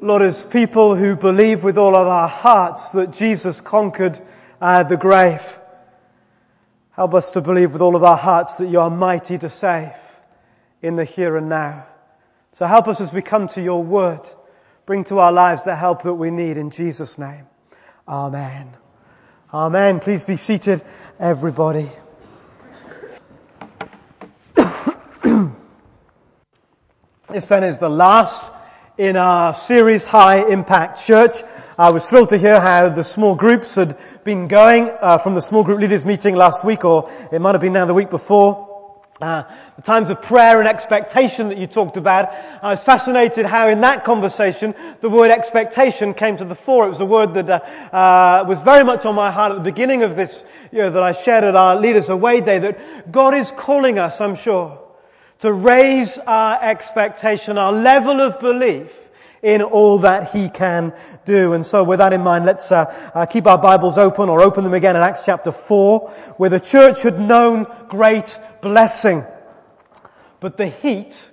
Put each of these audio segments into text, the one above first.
Lord, as people who believe with all of our hearts that Jesus conquered uh, the grave, help us to believe with all of our hearts that you are mighty to save in the here and now. So help us as we come to your word. Bring to our lives the help that we need in Jesus' name. Amen. Amen. Please be seated, everybody. this then is the last in our series High Impact Church. I was thrilled to hear how the small groups had been going uh, from the small group leaders meeting last week, or it might have been now the week before. Uh, the times of prayer and expectation that you talked about. I was fascinated how in that conversation the word expectation came to the fore. It was a word that uh, uh was very much on my heart at the beginning of this year that I shared at our Leaders Away Day that God is calling us, I'm sure, to raise our expectation, our level of belief in all that He can do. And so with that in mind, let's uh, uh, keep our Bibles open or open them again in Acts chapter 4, where the church had known great blessing. But the heat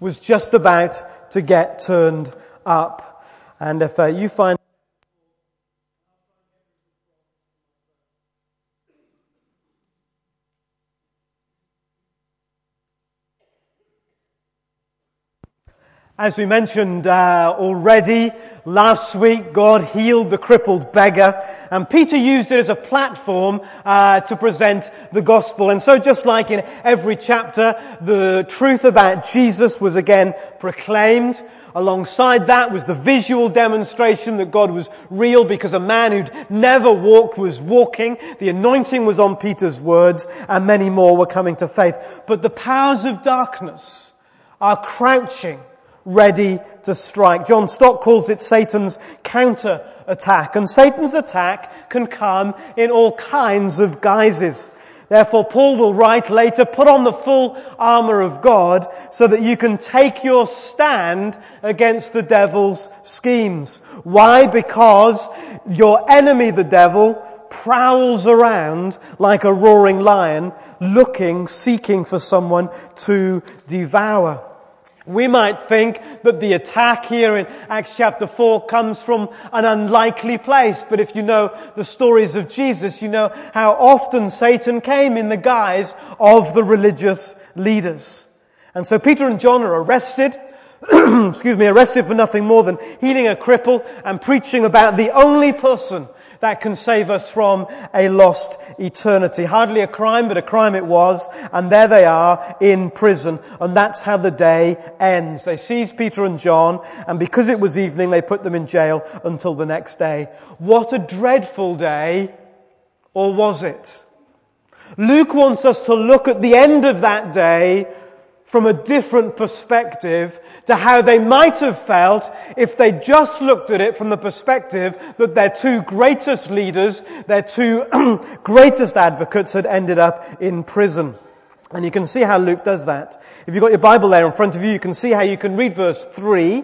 was just about to get turned up. And if uh, you find As we mentioned uh, already, last week God healed the crippled beggar, and Peter used it as a platform uh, to present the gospel. And so, just like in every chapter, the truth about Jesus was again proclaimed. Alongside that was the visual demonstration that God was real because a man who'd never walked was walking. The anointing was on Peter's words, and many more were coming to faith. But the powers of darkness are crouching ready to strike. John Stott calls it Satan's counter attack. And Satan's attack can come in all kinds of guises. Therefore, Paul will write later, put on the full armor of God so that you can take your stand against the devil's schemes. Why? Because your enemy, the devil, prowls around like a roaring lion, looking, seeking for someone to devour. We might think that the attack here in Acts chapter 4 comes from an unlikely place, but if you know the stories of Jesus, you know how often Satan came in the guise of the religious leaders. And so Peter and John are arrested, excuse me, arrested for nothing more than healing a cripple and preaching about the only person that can save us from a lost eternity. Hardly a crime, but a crime it was. And there they are in prison. And that's how the day ends. They seize Peter and John, and because it was evening, they put them in jail until the next day. What a dreadful day, or was it? Luke wants us to look at the end of that day from a different perspective to how they might have felt if they just looked at it from the perspective that their two greatest leaders, their two greatest advocates had ended up in prison. And you can see how Luke does that. If you've got your Bible there in front of you, you can see how you can read verse 3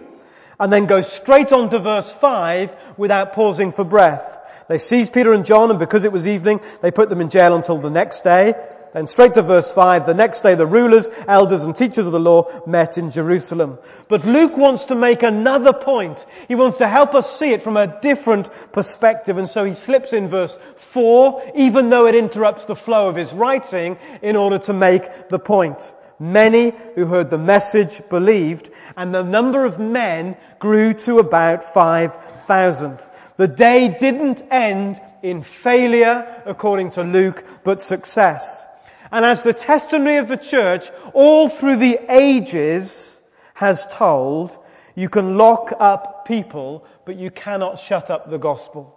and then go straight on to verse 5 without pausing for breath. They seized Peter and John and because it was evening, they put them in jail until the next day. Then straight to verse 5, the next day the rulers, elders and teachers of the law met in Jerusalem. But Luke wants to make another point. He wants to help us see it from a different perspective. And so he slips in verse 4, even though it interrupts the flow of his writing, in order to make the point. Many who heard the message believed, and the number of men grew to about 5,000. The day didn't end in failure, according to Luke, but success. And as the testimony of the church all through the ages has told, you can lock up people, but you cannot shut up the gospel.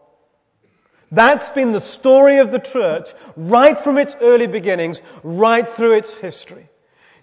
That's been the story of the church right from its early beginnings, right through its history.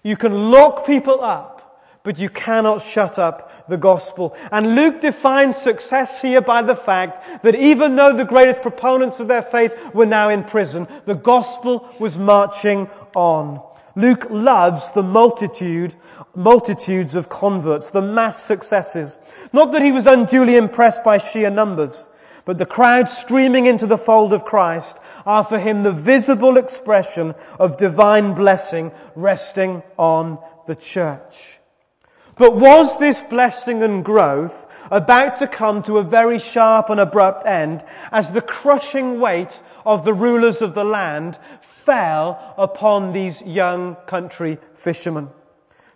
You can lock people up, but you cannot shut up the gospel. And Luke defines success here by the fact that even though the greatest proponents of their faith were now in prison, the gospel was marching on. Luke loves the multitude, multitudes of converts, the mass successes. Not that he was unduly impressed by sheer numbers, but the crowd streaming into the fold of Christ are for him the visible expression of divine blessing resting on the church. But was this blessing and growth about to come to a very sharp and abrupt end as the crushing weight of the rulers of the land fell upon these young country fishermen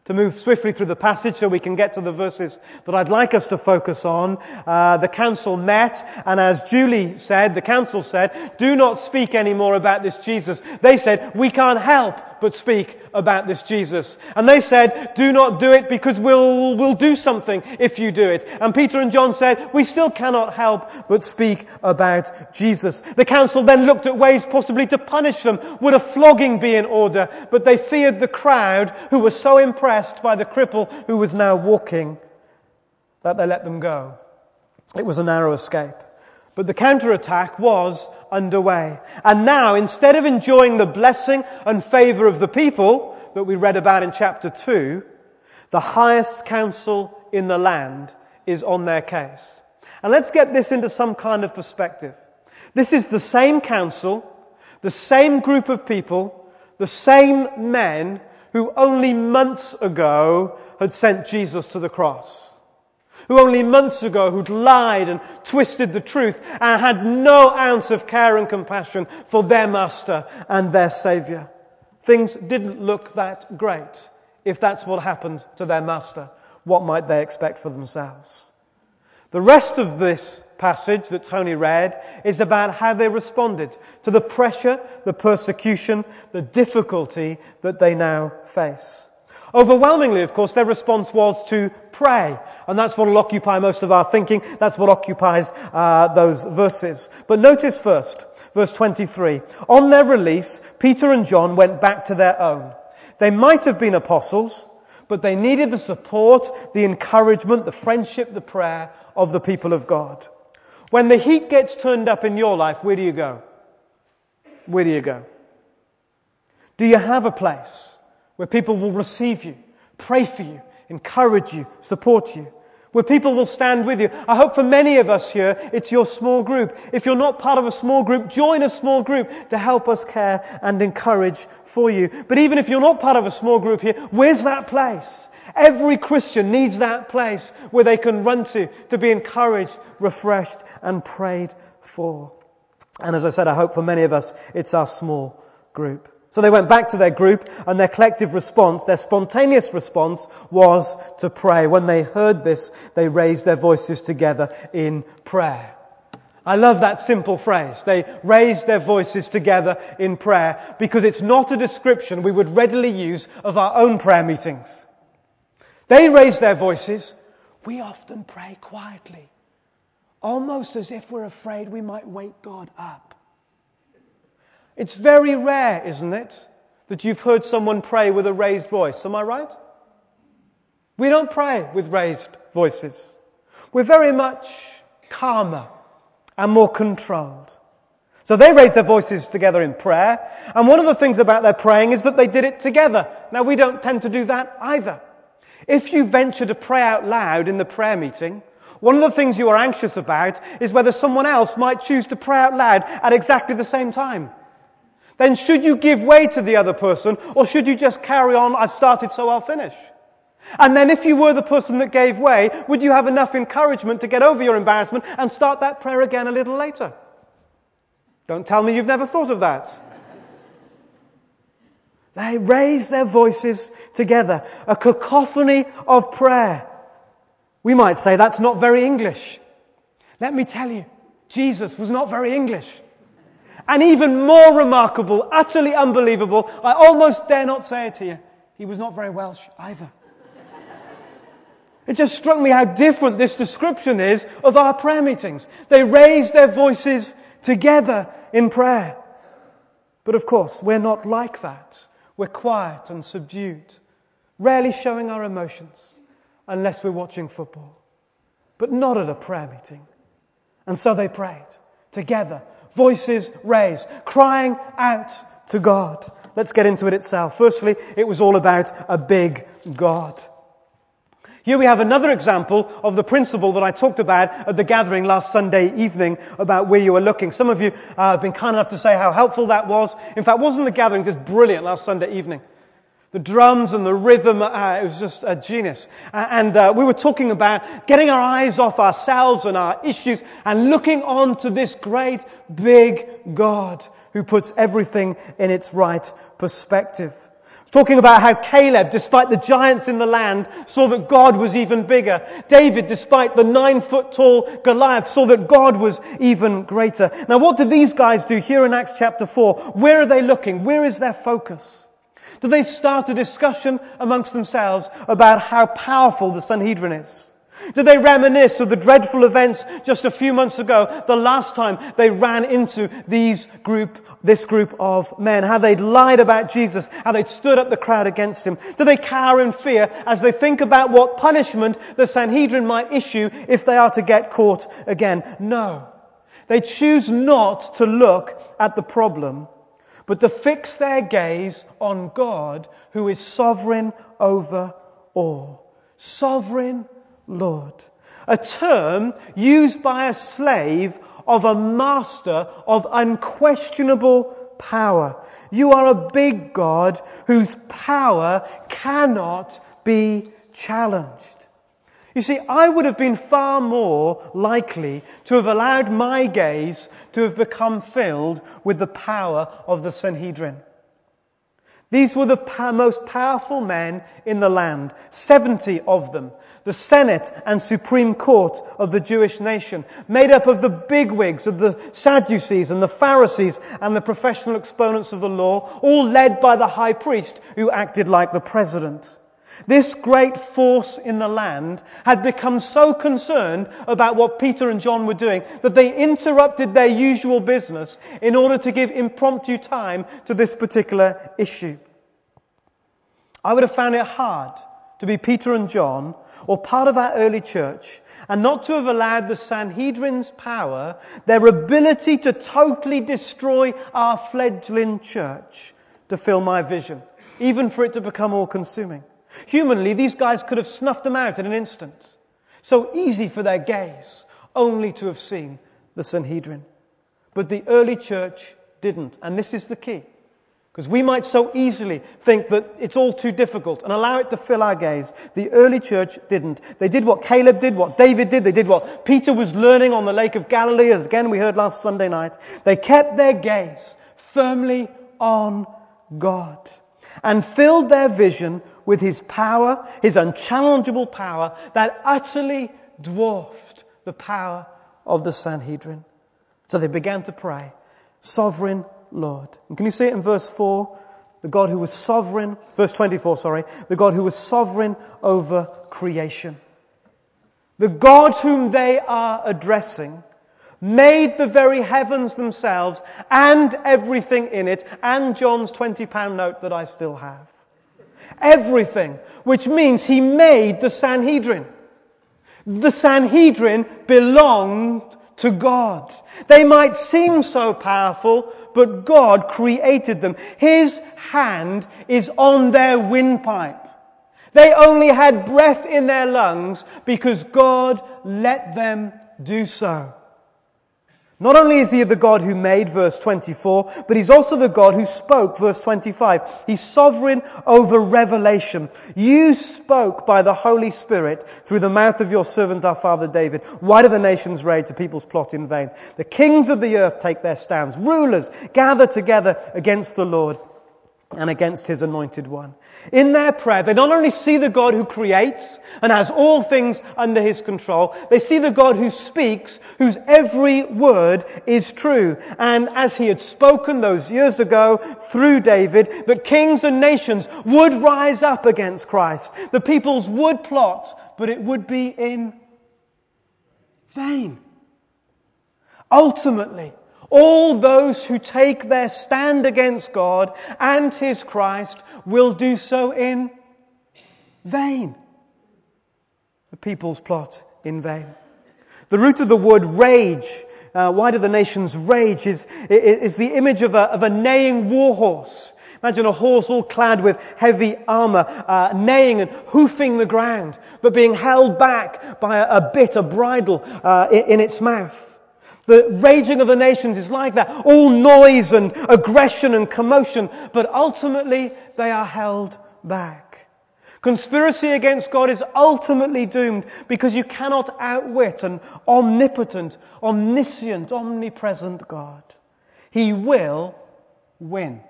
to move swiftly through the passage so we can get to the verses that I'd like us to focus on. Uh, the council met, and as Julie said, the council said, do not speak anymore about this Jesus. They said, we can't help but speak about this Jesus. And they said, do not do it because we'll, we'll do something if you do it. And Peter and John said, we still cannot help but speak about Jesus. The council then looked at ways possibly to punish them. Would a flogging be in order? But they feared the crowd who were so impressed by the cripple who was now walking that they let them go. It was a narrow escape. But the counterattack was underway. And now, instead of enjoying the blessing and favor of the people that we read about in chapter 2, the highest council in the land is on their case. And let's get this into some kind of perspective. This is the same council, the same group of people, the same men who only months ago had sent Jesus to the cross who only months ago who'd lied and twisted the truth and had no ounce of care and compassion for their master and their savior. Things didn't look that great. If that's what happened to their master, what might they expect for themselves? The rest of this passage that Tony read is about how they responded to the pressure, the persecution, the difficulty that they now face. Overwhelmingly, of course, their response was to pray. And that's what will occupy most of our thinking. That's what occupies uh, those verses. But notice first, verse 23. On their release, Peter and John went back to their own. They might have been apostles, but they needed the support, the encouragement, the friendship, the prayer of the people of God. When the heat gets turned up in your life, where do you go? Where do you go? Do you have a place where people will receive you, pray for you, encourage you, support you, where people will stand with you. I hope for many of us here, it's your small group. If you're not part of a small group, join a small group to help us care and encourage for you. But even if you're not part of a small group here, where's that place? Every Christian needs that place where they can run to to be encouraged, refreshed, and prayed for. And as I said, I hope for many of us, it's our small group. So they went back to their group and their collective response, their spontaneous response was to pray. When they heard this, they raised their voices together in prayer. I love that simple phrase. They raised their voices together in prayer because it's not a description we would readily use of our own prayer meetings. They raised their voices. We often pray quietly, almost as if we're afraid we might wake God up. It's very rare, isn't it, that you've heard someone pray with a raised voice. Am I right? We don't pray with raised voices. We're very much calmer and more controlled. So they raised their voices together in prayer. And one of the things about their praying is that they did it together. Now we don't tend to do that either. If you venture to pray out loud in the prayer meeting, one of the things you are anxious about is whether someone else might choose to pray out loud at exactly the same time then should you give way to the other person or should you just carry on, I've started so I'll finish? And then if you were the person that gave way, would you have enough encouragement to get over your embarrassment and start that prayer again a little later? Don't tell me you've never thought of that. They raise their voices together, a cacophony of prayer. We might say that's not very English. Let me tell you, Jesus was not very English. And even more remarkable, utterly unbelievable, I almost dare not say it to you, he was not very Welsh either. It just struck me how different this description is of our prayer meetings. They raise their voices together in prayer. But of course, we're not like that. We're quiet and subdued, rarely showing our emotions unless we're watching football. But not at a prayer meeting. And so they prayed together voices raised, crying out to God. Let's get into it itself. Firstly, it was all about a big God. Here we have another example of the principle that I talked about at the gathering last Sunday evening about where you were looking. Some of you uh, have been kind enough to say how helpful that was. In fact, wasn't the gathering just brilliant last Sunday evening? The drums and the rhythm, uh, it was just a genius. and uh, we were talking about getting our eyes off ourselves and our issues and looking on to this great, big God who puts everything in its right perspective. Talking about how Caleb, despite the giants in the land, saw that God was even bigger. David, despite the nine foot tall Goliath, saw that God was even greater. Now what do these guys do here in Acts chapter 4? Where are they looking? Where is their focus? Do they start a discussion amongst themselves about how powerful the Sanhedrin is? Do they reminisce of the dreadful events just a few months ago, the last time they ran into these group, this group of men, how they'd lied about Jesus, how they'd stood up the crowd against him? Do they cower in fear as they think about what punishment the Sanhedrin might issue if they are to get caught again? No. They choose not to look at the problem but to fix their gaze on God who is sovereign over all. Sovereign Lord. A term used by a slave of a master of unquestionable power. You are a big God whose power cannot be challenged. You see, I would have been far more likely to have allowed my gaze to have become filled with the power of the Sanhedrin. These were the most powerful men in the land, 70 of them, the Senate and Supreme Court of the Jewish nation, made up of the bigwigs of the Sadducees and the Pharisees and the professional exponents of the law, all led by the high priest who acted like the president. This great force in the land had become so concerned about what Peter and John were doing that they interrupted their usual business in order to give impromptu time to this particular issue. I would have found it hard to be Peter and John or part of that early church and not to have allowed the Sanhedrin's power, their ability to totally destroy our fledgling church, to fill my vision, even for it to become all consuming. Humanly, these guys could have snuffed them out in an instant. So easy for their gaze only to have seen the Sanhedrin. But the early church didn't. And this is the key. Because we might so easily think that it's all too difficult and allow it to fill our gaze. The early church didn't. They did what Caleb did, what David did, they did what Peter was learning on the Lake of Galilee, as again we heard last Sunday night. They kept their gaze firmly on God and filled their vision with his power, his unchallengeable power that utterly dwarfed the power of the Sanhedrin. So they began to pray, Sovereign Lord. And can you see it in verse 4? The God who was sovereign, verse 24, sorry, the God who was sovereign over creation. The God whom they are addressing made the very heavens themselves and everything in it, and John's 20 pound note that I still have. Everything. Which means he made the Sanhedrin. The Sanhedrin belonged to God. They might seem so powerful, but God created them. His hand is on their windpipe. They only had breath in their lungs because God let them do so. Not only is he the God who made, verse 24, but he's also the God who spoke, verse 25. He's sovereign over revelation. You spoke by the Holy Spirit through the mouth of your servant our father David. Why do the nations rage, the peoples plot in vain? The kings of the earth take their stands. Rulers gather together against the Lord and against his anointed one. In their prayer, they not only see the God who creates and has all things under his control, they see the God who speaks, whose every word is true. And as he had spoken those years ago through David, that kings and nations would rise up against Christ. The peoples would plot, but it would be in vain. Ultimately, all those who take their stand against God and His Christ will do so in vain. The people's plot in vain. The root of the word rage, uh, why do the nations rage, is, is the image of a, of a neighing war horse. Imagine a horse all clad with heavy armor, uh, neighing and hoofing the ground, but being held back by a, a bit, a bridle uh, in, in its mouth. The raging of the nations is like that. All noise and aggression and commotion, but ultimately they are held back. Conspiracy against God is ultimately doomed because you cannot outwit an omnipotent, omniscient, omnipresent God. He will win.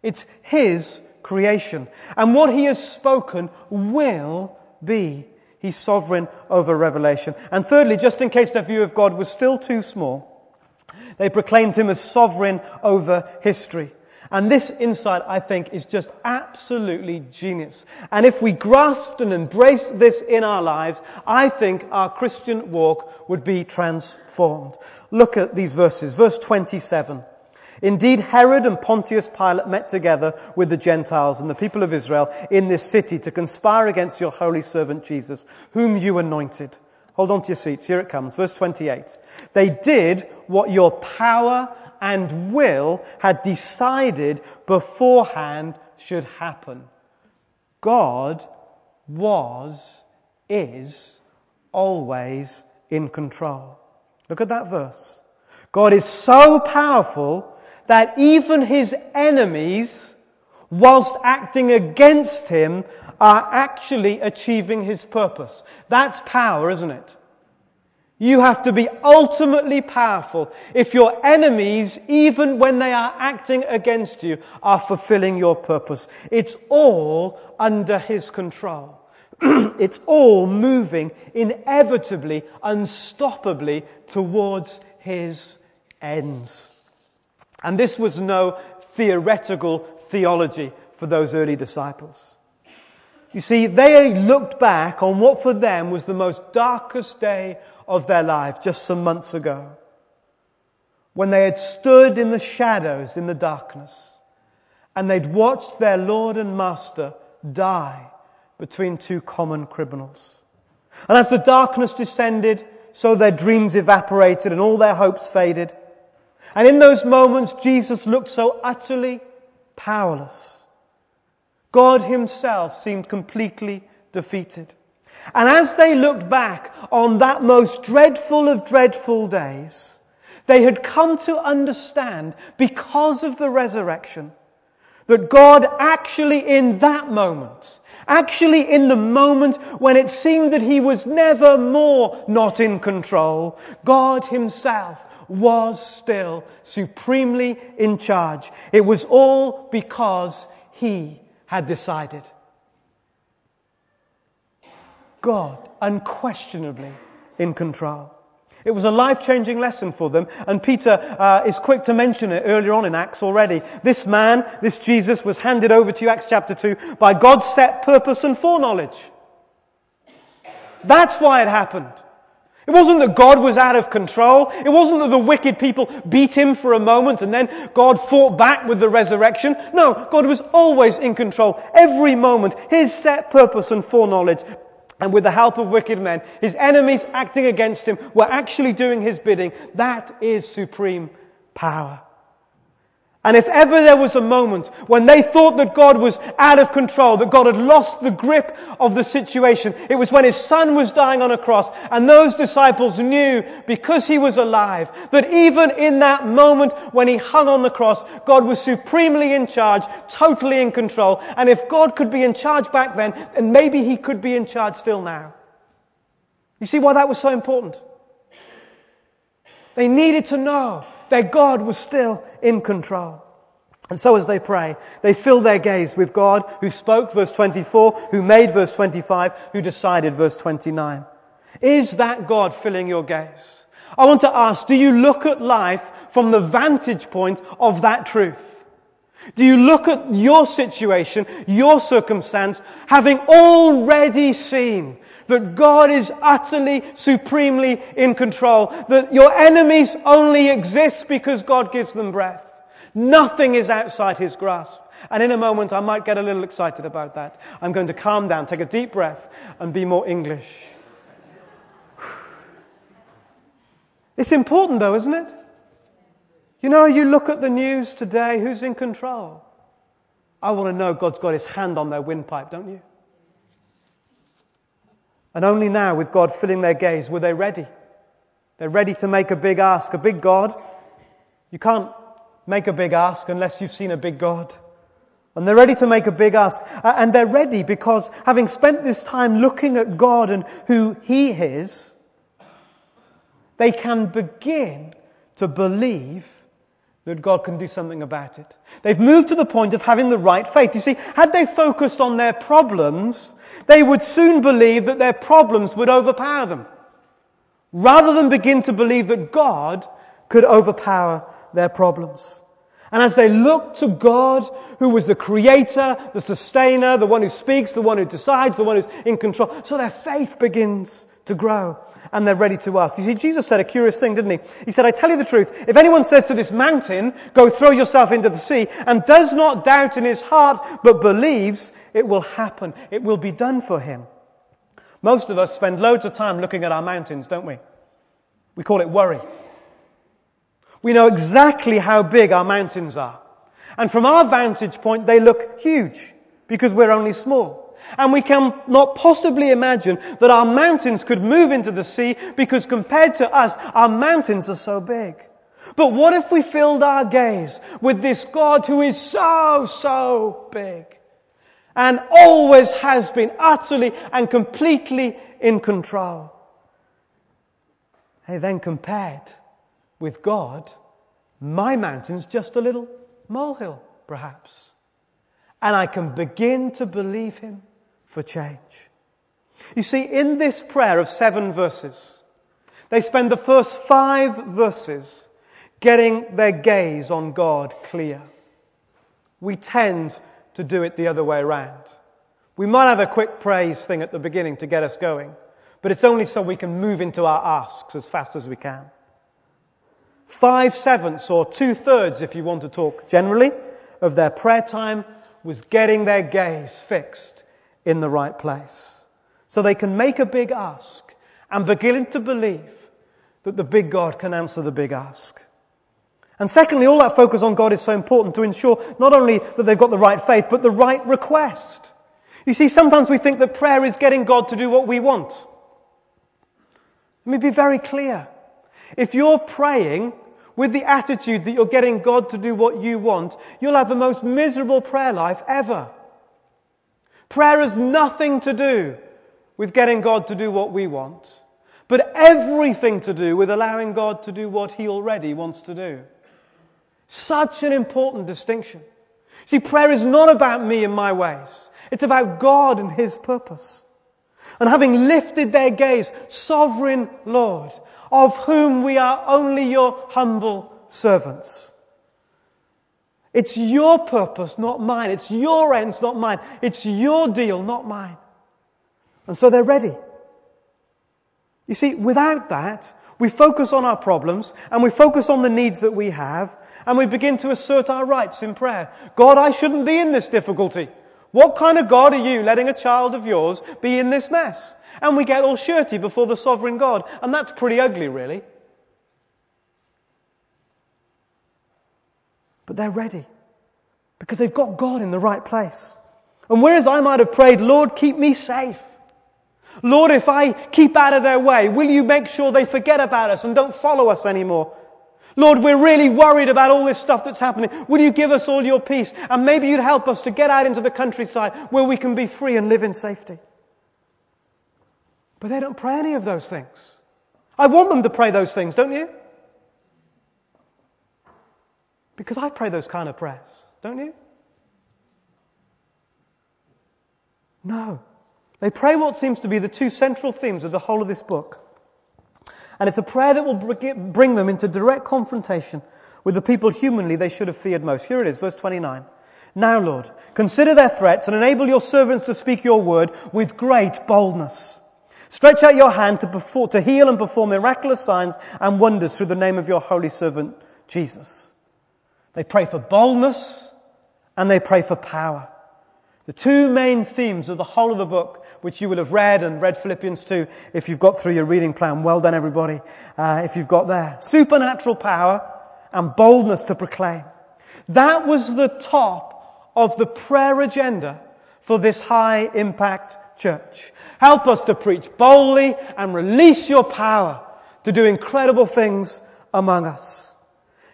It's His creation. And what He has spoken will be. He's sovereign over revelation. And thirdly, just in case their view of God was still too small, they proclaimed Him as sovereign over history. And this insight, I think, is just absolutely genius. And if we grasped and embraced this in our lives, I think our Christian walk would be transformed. Look at these verses. Verse 27. Indeed, Herod and Pontius Pilate met together with the Gentiles and the people of Israel in this city to conspire against your holy servant Jesus, whom you anointed. Hold on to your seats. Here it comes. Verse 28. They did what your power and will had decided beforehand should happen. God was, is, always in control. Look at that verse. God is so powerful that even his enemies, whilst acting against him, are actually achieving his purpose. That's power, isn't it? You have to be ultimately powerful if your enemies, even when they are acting against you, are fulfilling your purpose. It's all under His control. it's all moving inevitably, unstoppably towards His ends. And this was no theoretical theology for those early disciples. You see, they looked back on what for them was the most darkest day of their life just some months ago. When they had stood in the shadows, in the darkness, and they'd watched their Lord and Master die between two common criminals. And as the darkness descended, so their dreams evaporated and all their hopes faded. And in those moments, Jesus looked so utterly powerless. God himself seemed completely defeated. And as they looked back on that most dreadful of dreadful days, they had come to understand, because of the resurrection, that God actually in that moment, actually in the moment when it seemed that He was never more not in control, God Himself was still supremely in charge. It was all because He had decided. God, unquestionably in control. It was a life changing lesson for them, and Peter uh, is quick to mention it earlier on in Acts already. This man, this Jesus, was handed over to you, Acts chapter 2, by God's set purpose and foreknowledge. That's why it happened. It wasn't that God was out of control. It wasn't that the wicked people beat him for a moment and then God fought back with the resurrection. No, God was always in control. Every moment, His set purpose and foreknowledge. And with the help of wicked men, His enemies acting against Him were actually doing His bidding. That is supreme power. And if ever there was a moment when they thought that God was out of control, that God had lost the grip of the situation, it was when his son was dying on a cross and those disciples knew because he was alive that even in that moment when he hung on the cross, God was supremely in charge, totally in control. And if God could be in charge back then, then maybe he could be in charge still now. You see why that was so important? They needed to know that God was still in control. And so as they pray, they fill their gaze with God who spoke, verse 24, who made, verse 25, who decided, verse 29. Is that God filling your gaze? I want to ask, do you look at life from the vantage point of that truth? Do you look at your situation, your circumstance, having already seen that God is utterly, supremely in control, that your enemies only exist because God gives them breath. Nothing is outside His grasp. And in a moment, I might get a little excited about that. I'm going to calm down, take a deep breath, and be more English. It's important, though, isn't it? You know, you look at the news today, who's in control? I want to know God's got his hand on their windpipe, don't you? And only now, with God filling their gaze, were they ready. They're ready to make a big ask, a big God. You can't make a big ask unless you've seen a big God. And they're ready to make a big ask. And they're ready because having spent this time looking at God and who He is, they can begin to believe that God can do something about it. They've moved to the point of having the right faith. You see, had they focused on their problems, they would soon believe that their problems would overpower them. Rather than begin to believe that God could overpower their problems. And as they look to God, who was the creator, the sustainer, the one who speaks, the one who decides, the one who's in control, so their faith begins to grow and they're ready to ask. You see, Jesus said a curious thing, didn't he? He said, I tell you the truth, if anyone says to this mountain, go throw yourself into the sea, and does not doubt in his heart, but believes, it will happen. It will be done for him. Most of us spend loads of time looking at our mountains, don't we? We call it worry. We know exactly how big our mountains are. And from our vantage point, they look huge because we're only small. And we cannot possibly imagine that our mountains could move into the sea because compared to us, our mountains are so big. But what if we filled our gaze with this God who is so, so big and always has been utterly and completely in control? Hey, then compared with God, my mountain's just a little molehill, perhaps. And I can begin to believe Him for change. You see, in this prayer of seven verses, they spend the first five verses getting their gaze on God clear. We tend to do it the other way around. We might have a quick praise thing at the beginning to get us going, but it's only so we can move into our asks as fast as we can. Five sevenths or two thirds, if you want to talk generally, of their prayer time was getting their gaze fixed in the right place. So they can make a big ask and begin to believe that the big God can answer the big ask. And secondly, all that focus on God is so important to ensure not only that they've got the right faith, but the right request. You see, sometimes we think that prayer is getting God to do what we want. Let me be very clear. If you're praying with the attitude that you're getting God to do what you want, you'll have the most miserable prayer life ever. Prayer has nothing to do with getting God to do what we want, but everything to do with allowing God to do what He already wants to do. Such an important distinction. See, prayer is not about me and my ways. It's about God and His purpose. And having lifted their gaze, sovereign Lord, of whom we are only your humble servants. It's your purpose, not mine. It's your ends, not mine. It's your deal, not mine. And so they're ready. You see, without that, we focus on our problems and we focus on the needs that we have and we begin to assert our rights in prayer. God, I shouldn't be in this difficulty. What kind of God are you letting a child of yours be in this mess? And we get all shirty before the sovereign God. And that's pretty ugly, really. But they're ready because they've got God in the right place. And whereas I might have prayed, Lord, keep me safe. Lord, if I keep out of their way, will you make sure they forget about us and don't follow us anymore? Lord, we're really worried about all this stuff that's happening. Will you give us all your peace? And maybe you'd help us to get out into the countryside where we can be free and live in safety. But they don't pray any of those things. I want them to pray those things, don't you? Because I pray those kind of prayers, don't you? No. They pray what seems to be the two central themes of the whole of this book. And it's a prayer that will bring them into direct confrontation with the people humanly they should have feared most. Here it is, verse 29. Now, Lord, consider their threats and enable your servants to speak your word with great boldness. Stretch out your hand to, perform, to heal and perform miraculous signs and wonders through the name of your holy servant, Jesus. They pray for boldness and they pray for power. The two main themes of the whole of the book, which you will have read and read Philippians 2 if you've got through your reading plan. Well done, everybody, uh, if you've got there. Supernatural power and boldness to proclaim. That was the top of the prayer agenda for this high impact church. Help us to preach boldly and release your power to do incredible things among us.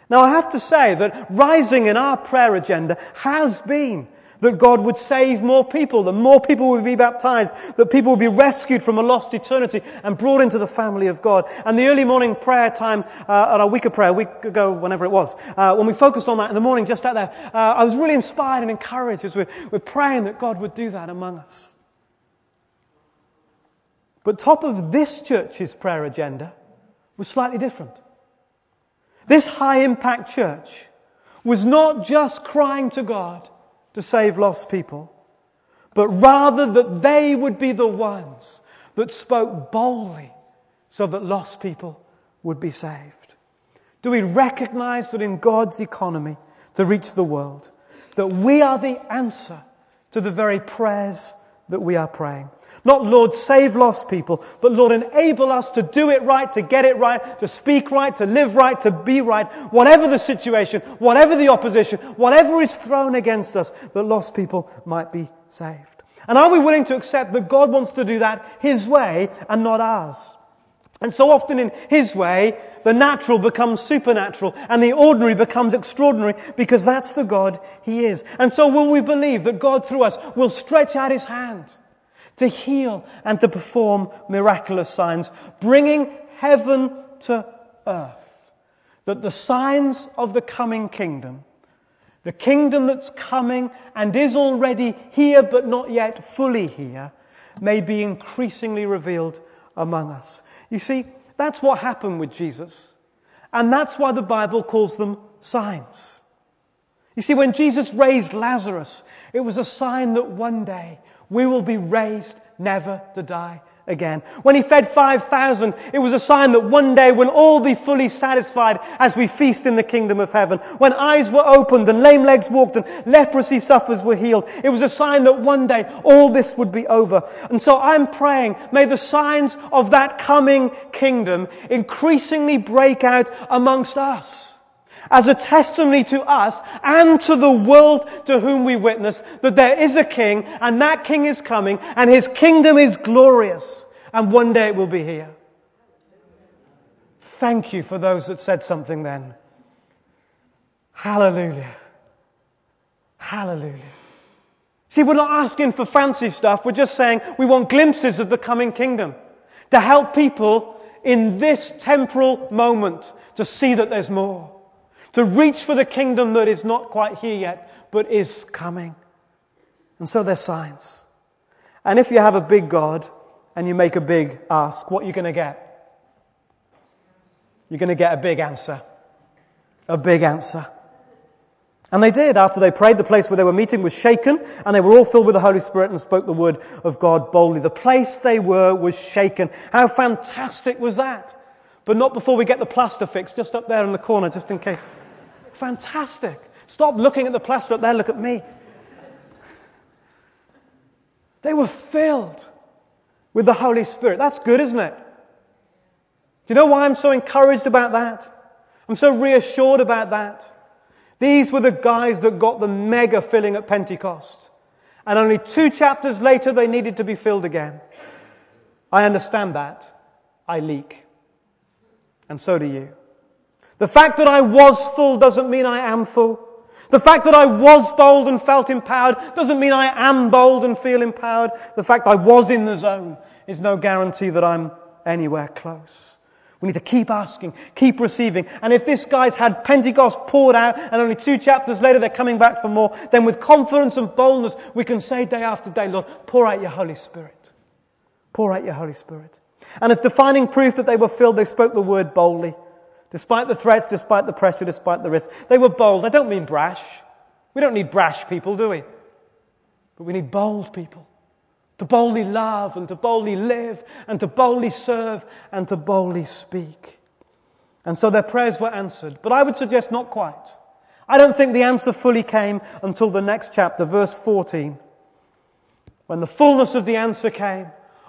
Now I have to say that rising in our prayer agenda has been That God would save more people, that more people would be baptized, that people would be rescued from a lost eternity and brought into the family of God. And the early morning prayer time uh, at our week of prayer, a week ago, whenever it was, uh, when we focused on that in the morning just out there, uh, I was really inspired and encouraged as we're, we're praying that God would do that among us. But top of this church's prayer agenda was slightly different. This high impact church was not just crying to God to save lost people, but rather that they would be the ones that spoke boldly so that lost people would be saved. Do we recognize that in God's economy to reach the world, that we are the answer to the very prayers that we are praying? Not, Lord, save lost people, but Lord, enable us to do it right, to get it right, to speak right, to live right, to be right, whatever the situation, whatever the opposition, whatever is thrown against us, that lost people might be saved. And are we willing to accept that God wants to do that His way and not ours? And so often in His way, the natural becomes supernatural and the ordinary becomes extraordinary because that's the God He is. And so will we believe that God through us will stretch out His hand to heal and to perform miraculous signs, bringing heaven to earth. That the signs of the coming kingdom, the kingdom that's coming and is already here but not yet fully here, may be increasingly revealed among us. You see, that's what happened with Jesus. And that's why the Bible calls them signs. You see, when Jesus raised Lazarus, it was a sign that one day we will be raised never to die again. When he fed 5,000, it was a sign that one day we'll all be fully satisfied as we feast in the kingdom of heaven. When eyes were opened and lame legs walked and leprosy sufferers were healed, it was a sign that one day all this would be over. And so I'm praying, may the signs of that coming kingdom increasingly break out amongst us as a testimony to us and to the world to whom we witness that there is a king and that king is coming and his kingdom is glorious and one day it will be here. Thank you for those that said something then. Hallelujah. Hallelujah. See, we're not asking for fancy stuff. We're just saying we want glimpses of the coming kingdom to help people in this temporal moment to see that there's more to reach for the kingdom that is not quite here yet, but is coming. And so they're signs. And if you have a big God and you make a big ask, what are you going to get? You're going to get a big answer. A big answer. And they did. After they prayed, the place where they were meeting was shaken, and they were all filled with the Holy Spirit and spoke the word of God boldly. The place they were was shaken. How fantastic was that? But not before we get the plaster fixed, just up there in the corner, just in case. Fantastic. Stop looking at the plaster up there, look at me. They were filled with the Holy Spirit. That's good, isn't it? Do you know why I'm so encouraged about that? I'm so reassured about that. These were the guys that got the mega filling at Pentecost. And only two chapters later, they needed to be filled again. I understand that. I leak. And so do you. The fact that I was full doesn't mean I am full. The fact that I was bold and felt empowered doesn't mean I am bold and feel empowered. The fact I was in the zone is no guarantee that I'm anywhere close. We need to keep asking, keep receiving. And if this guy's had Pentecost poured out and only two chapters later they're coming back for more, then with confidence and boldness we can say day after day, Lord, pour out your Holy Spirit. Pour out your Holy Spirit. And as defining proof that they were filled, they spoke the word boldly. Despite the threats, despite the pressure, despite the risk. They were bold. I don't mean brash. We don't need brash people, do we? But we need bold people. To boldly love and to boldly live and to boldly serve and to boldly speak. And so their prayers were answered. But I would suggest not quite. I don't think the answer fully came until the next chapter, verse 14. When the fullness of the answer came,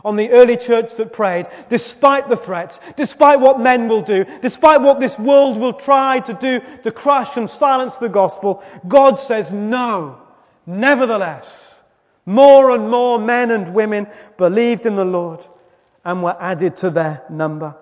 on the early church that prayed, despite the threats, despite what men will do, despite what this world will try to do to crush and silence the gospel, God says no. Nevertheless, more and more men and women believed in the Lord and were added to their number.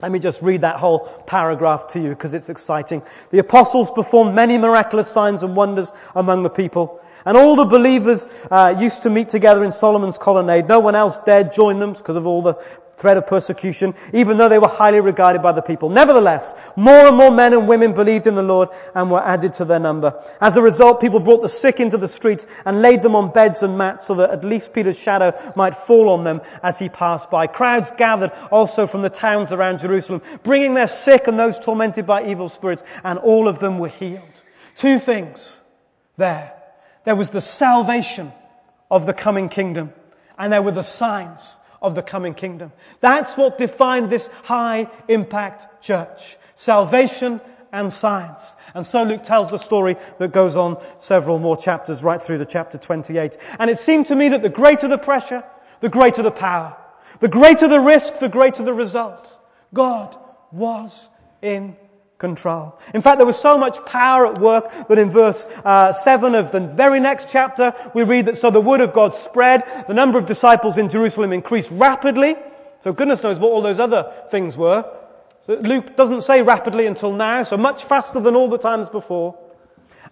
Let me just read that whole paragraph to you because it's exciting. The apostles performed many miraculous signs and wonders among the people. And all the believers uh, used to meet together in Solomon's colonnade. No one else dared join them because of all the threat of persecution, even though they were highly regarded by the people. Nevertheless, more and more men and women believed in the Lord and were added to their number. As a result, people brought the sick into the streets and laid them on beds and mats so that at least Peter's shadow might fall on them as he passed by. Crowds gathered also from the towns around Jerusalem, bringing their sick and those tormented by evil spirits, and all of them were healed. Two things there. There was the salvation of the coming kingdom, and there were the signs of the coming kingdom. That's what defined this high impact church. Salvation and signs. And so Luke tells the story that goes on several more chapters right through to chapter 28. And it seemed to me that the greater the pressure, the greater the power. The greater the risk, the greater the result. God was in control. In fact, there was so much power at work that in verse uh, 7 of the very next chapter, we read that so the word of God spread, the number of disciples in Jerusalem increased rapidly. So goodness knows what all those other things were. So Luke doesn't say rapidly until now, so much faster than all the times before.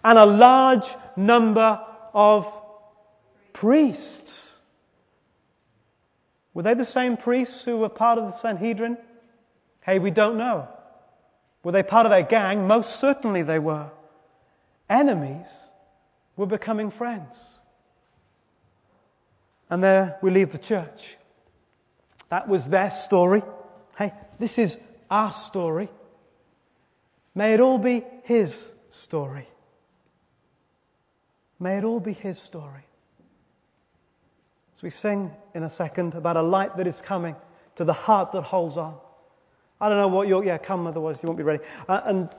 And a large number of priests. Were they the same priests who were part of the Sanhedrin? Hey, we don't know. Were they part of their gang? Most certainly they were. Enemies were becoming friends. And there we leave the church. That was their story. Hey, this is our story. May it all be His story. May it all be His story. As we sing in a second about a light that is coming to the heart that holds on. I don't know what you're, yeah, come, otherwise you won't be ready. Uh, and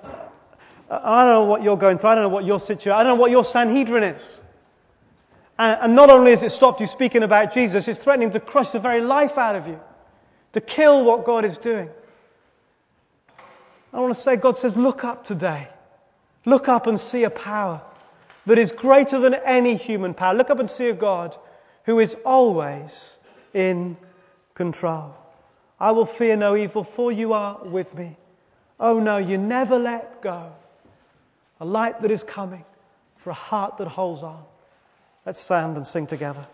uh, I don't know what you're going through. I don't know what your situation, I don't know what your Sanhedrin is. And, and not only has it stopped you speaking about Jesus, it's threatening to crush the very life out of you, to kill what God is doing. I want to say, God says, look up today. Look up and see a power that is greater than any human power. Look up and see a God who is always in control. I will fear no evil, for you are with me. Oh no, you never let go. A light that is coming for a heart that holds on. Let's stand and sing together.